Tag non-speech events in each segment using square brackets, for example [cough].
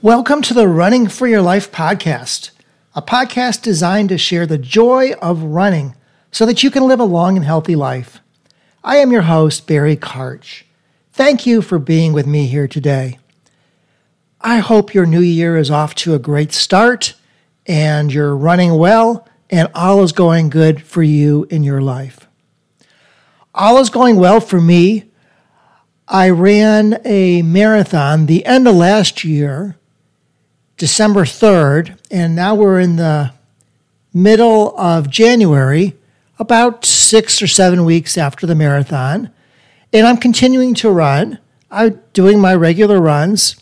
Welcome to the Running for Your Life podcast, a podcast designed to share the joy of running so that you can live a long and healthy life. I am your host, Barry Karch. Thank you for being with me here today. I hope your new year is off to a great start and you're running well and all is going good for you in your life. All is going well for me. I ran a marathon the end of last year December 3rd, and now we're in the middle of January, about six or seven weeks after the marathon. And I'm continuing to run. I'm doing my regular runs,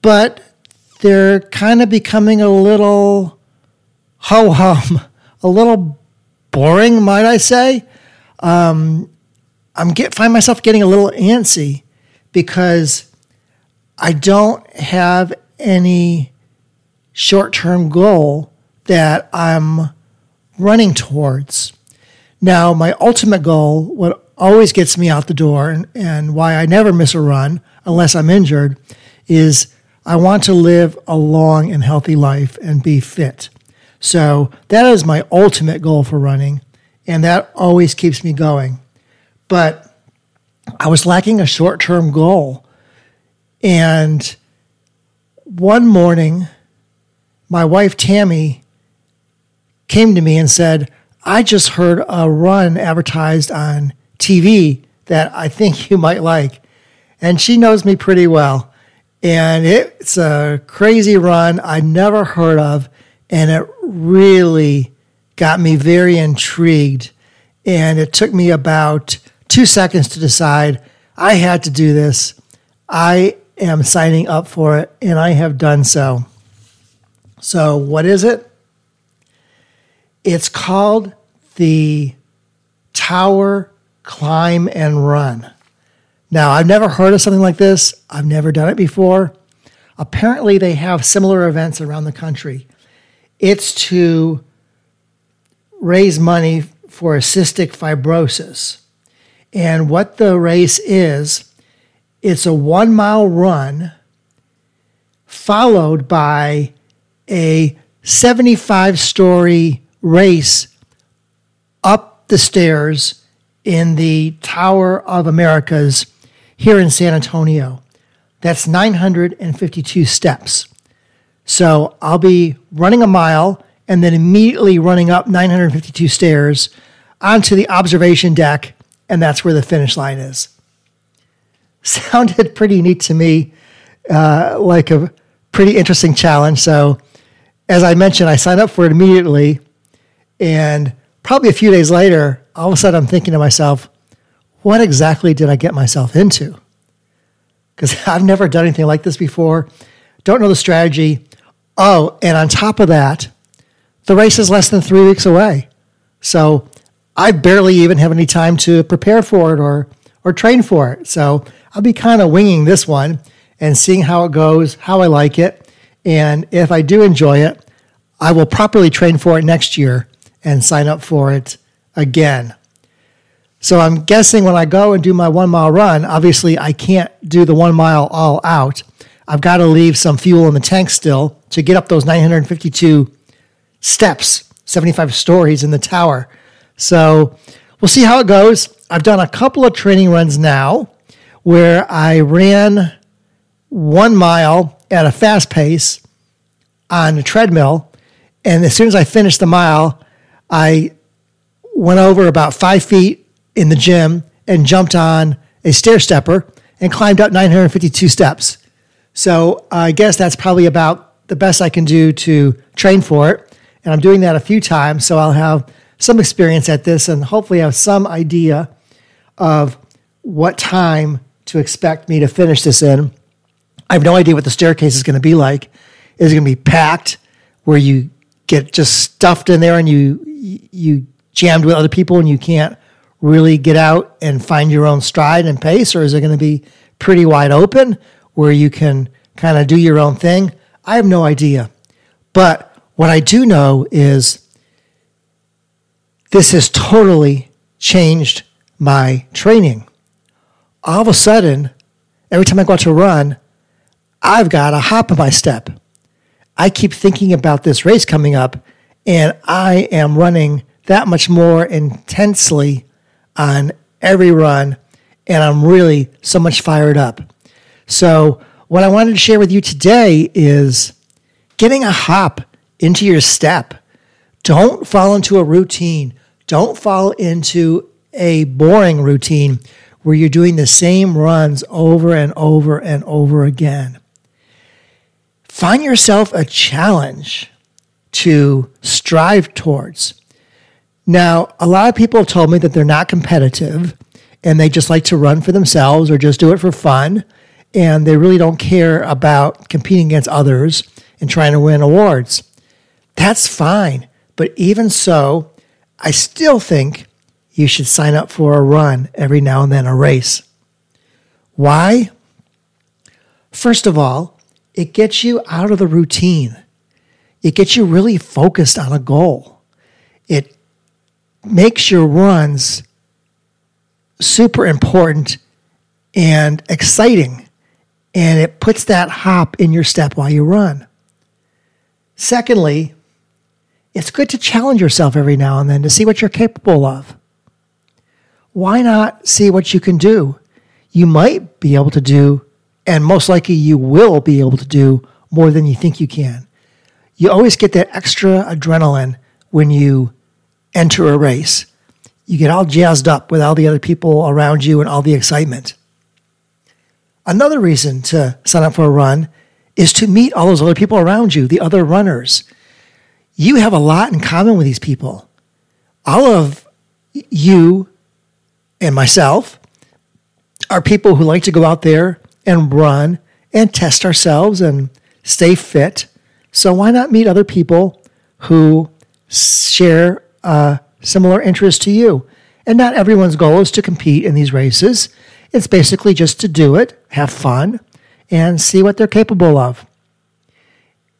but they're kind of becoming a little ho hum, a little boring, might I say. Um, I'm get find myself getting a little antsy because I don't have any short term goal that I'm running towards. Now, my ultimate goal, what always gets me out the door and, and why I never miss a run unless I'm injured, is I want to live a long and healthy life and be fit. So that is my ultimate goal for running, and that always keeps me going. But I was lacking a short term goal. And one morning, my wife Tammy came to me and said, I just heard a run advertised on TV that I think [laughs] you might like. And she knows me pretty well. And it's a crazy run I never heard of. And it really got me very intrigued. And it took me about two seconds to decide I had to do this. I am signing up for it, and I have done so. So, what is it? It's called the Tower Climb and Run. Now, I've never heard of something like this, I've never done it before. Apparently, they have similar events around the country. It's to raise money for cystic fibrosis. And what the race is, it's a one mile run followed by a 75 story race up the stairs in the Tower of Americas here in San Antonio. That's 952 steps. So I'll be running a mile and then immediately running up 952 stairs onto the observation deck, and that's where the finish line is. Sounded pretty neat to me, uh, like a pretty interesting challenge. So, as I mentioned, I signed up for it immediately, and probably a few days later, all of a sudden I'm thinking to myself, what exactly did I get myself into? Because [laughs] I've never done anything like this before, don't know the strategy. Oh, and on top of that, the race is less than three weeks away. So I barely even have any time to prepare for it or, or train for it. So I'll be kind of winging this one and seeing how it goes, how I like it. And if I do enjoy it, I will properly train for it next year and sign up for it again. So I'm guessing when I go and do my one mile run, obviously I can't do the one mile all out. I've got to leave some fuel in the tank still to get up those 952 steps, 75 stories in the tower. So we'll see how it goes. I've done a couple of training runs now where I ran one mile at a fast pace on a treadmill. And as soon as I finished the mile, I went over about five feet in the gym and jumped on a stair stepper and climbed up 952 steps. So I guess that's probably about the best I can do to train for it. And I'm doing that a few times. So I'll have some experience at this and hopefully have some idea of what time to expect me to finish this in. I have no idea what the staircase is going to be like. Is it going to be packed where you get just stuffed in there and you you jammed with other people and you can't really get out and find your own stride and pace, or is it going to be pretty wide open where you can kind of do your own thing? I have no idea. But what I do know is this has totally changed my training. All of a sudden, every time I go out to run, I've got a hop in my step. I keep thinking about this race coming up, and I am running that much more intensely on every run, and I'm really so much fired up. So, what I wanted to share with you today is getting a hop into your step. Don't fall into a routine. Don't fall into a boring routine where you're doing the same runs over and over and over again. Find yourself a challenge to strive towards. Now, a lot of people have told me that they're not competitive and they just like to run for themselves or just do it for fun. And they really don't care about competing against others and trying to win awards. That's fine. But even so, I still think you should sign up for a run every now and then, a race. Why? First of all, it gets you out of the routine. It gets you really focused on a goal. It makes your runs super important and exciting, and it puts that hop in your step while you run. Secondly, it's good to challenge yourself every now and then to see what you're capable of. Why not see what you can do? You might be able to do, and most likely you will be able to do more than you think you can. You always get that extra adrenaline when you enter a race. You get all jazzed up with all the other people around you and all the excitement. Another reason to sign up for a run is to meet all those other people around you, the other runners. You have a lot in common with these people. All of you and myself are people who like to go out there and run and test ourselves and stay fit. So why not meet other people who share a similar interest to you? And not everyone's goal is to compete in these races. It's basically just to do it, have fun, and see what they're capable of.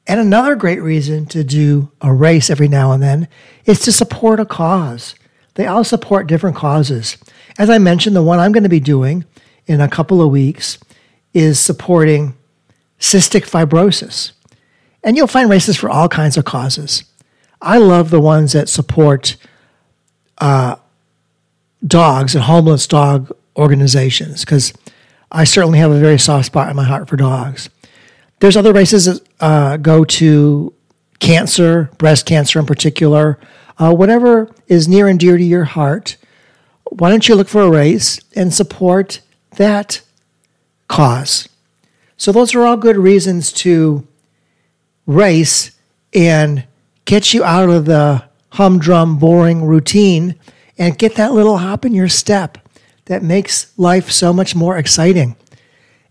And another great reason to do a race every now and then is to support a cause. They all support different causes. As I mentioned, the one I'm going to be doing in a couple of weeks is supporting cystic fibrosis. And you'll find races for all kinds of causes. I love the ones that support uh, dogs and homeless dog organizations because I certainly have a very soft spot in my heart for dogs. There's other races that uh, go to cancer, breast cancer in particular, uh, whatever is near and dear to your heart. Why don't you look for a race and support that cause? So, those are all good reasons to race and get you out of the humdrum, boring routine and get that little hop in your step that makes life so much more exciting.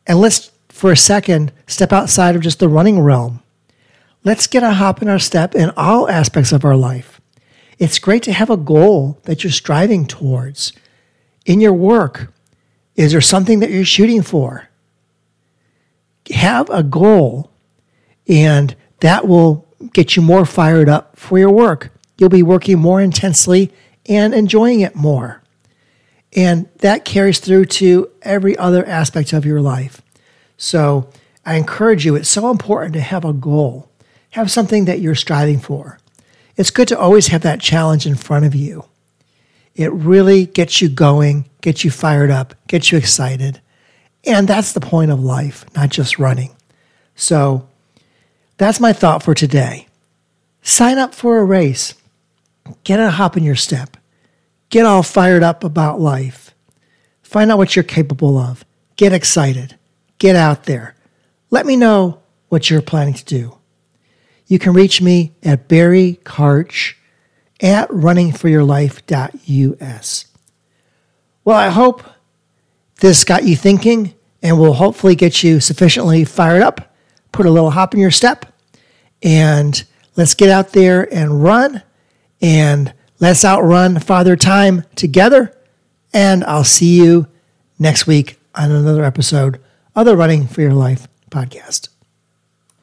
And let's, for a second, step outside of just the running realm. Let's get a hop in our step in all aspects of our life. It's great to have a goal that you're striving towards. In your work, is there something that you're shooting for? Have a goal, and that will get you more fired up for your work. You'll be working more intensely and enjoying it more. And that carries through to every other aspect of your life. So I encourage you, it's so important to have a goal, have something that you're striving for. It's good to always have that challenge in front of you. It really gets you going, gets you fired up, gets you excited. And that's the point of life, not just running. So that's my thought for today. Sign up for a race. Get a hop in your step. Get all fired up about life. Find out what you're capable of. Get excited. Get out there. Let me know what you're planning to do. You can reach me at Barry Karch at runningforyourlife.us. Well, I hope this got you thinking and will hopefully get you sufficiently fired up. Put a little hop in your step and let's get out there and run and Let's outrun Father Time together. And I'll see you next week on another episode of the Running for Your Life podcast.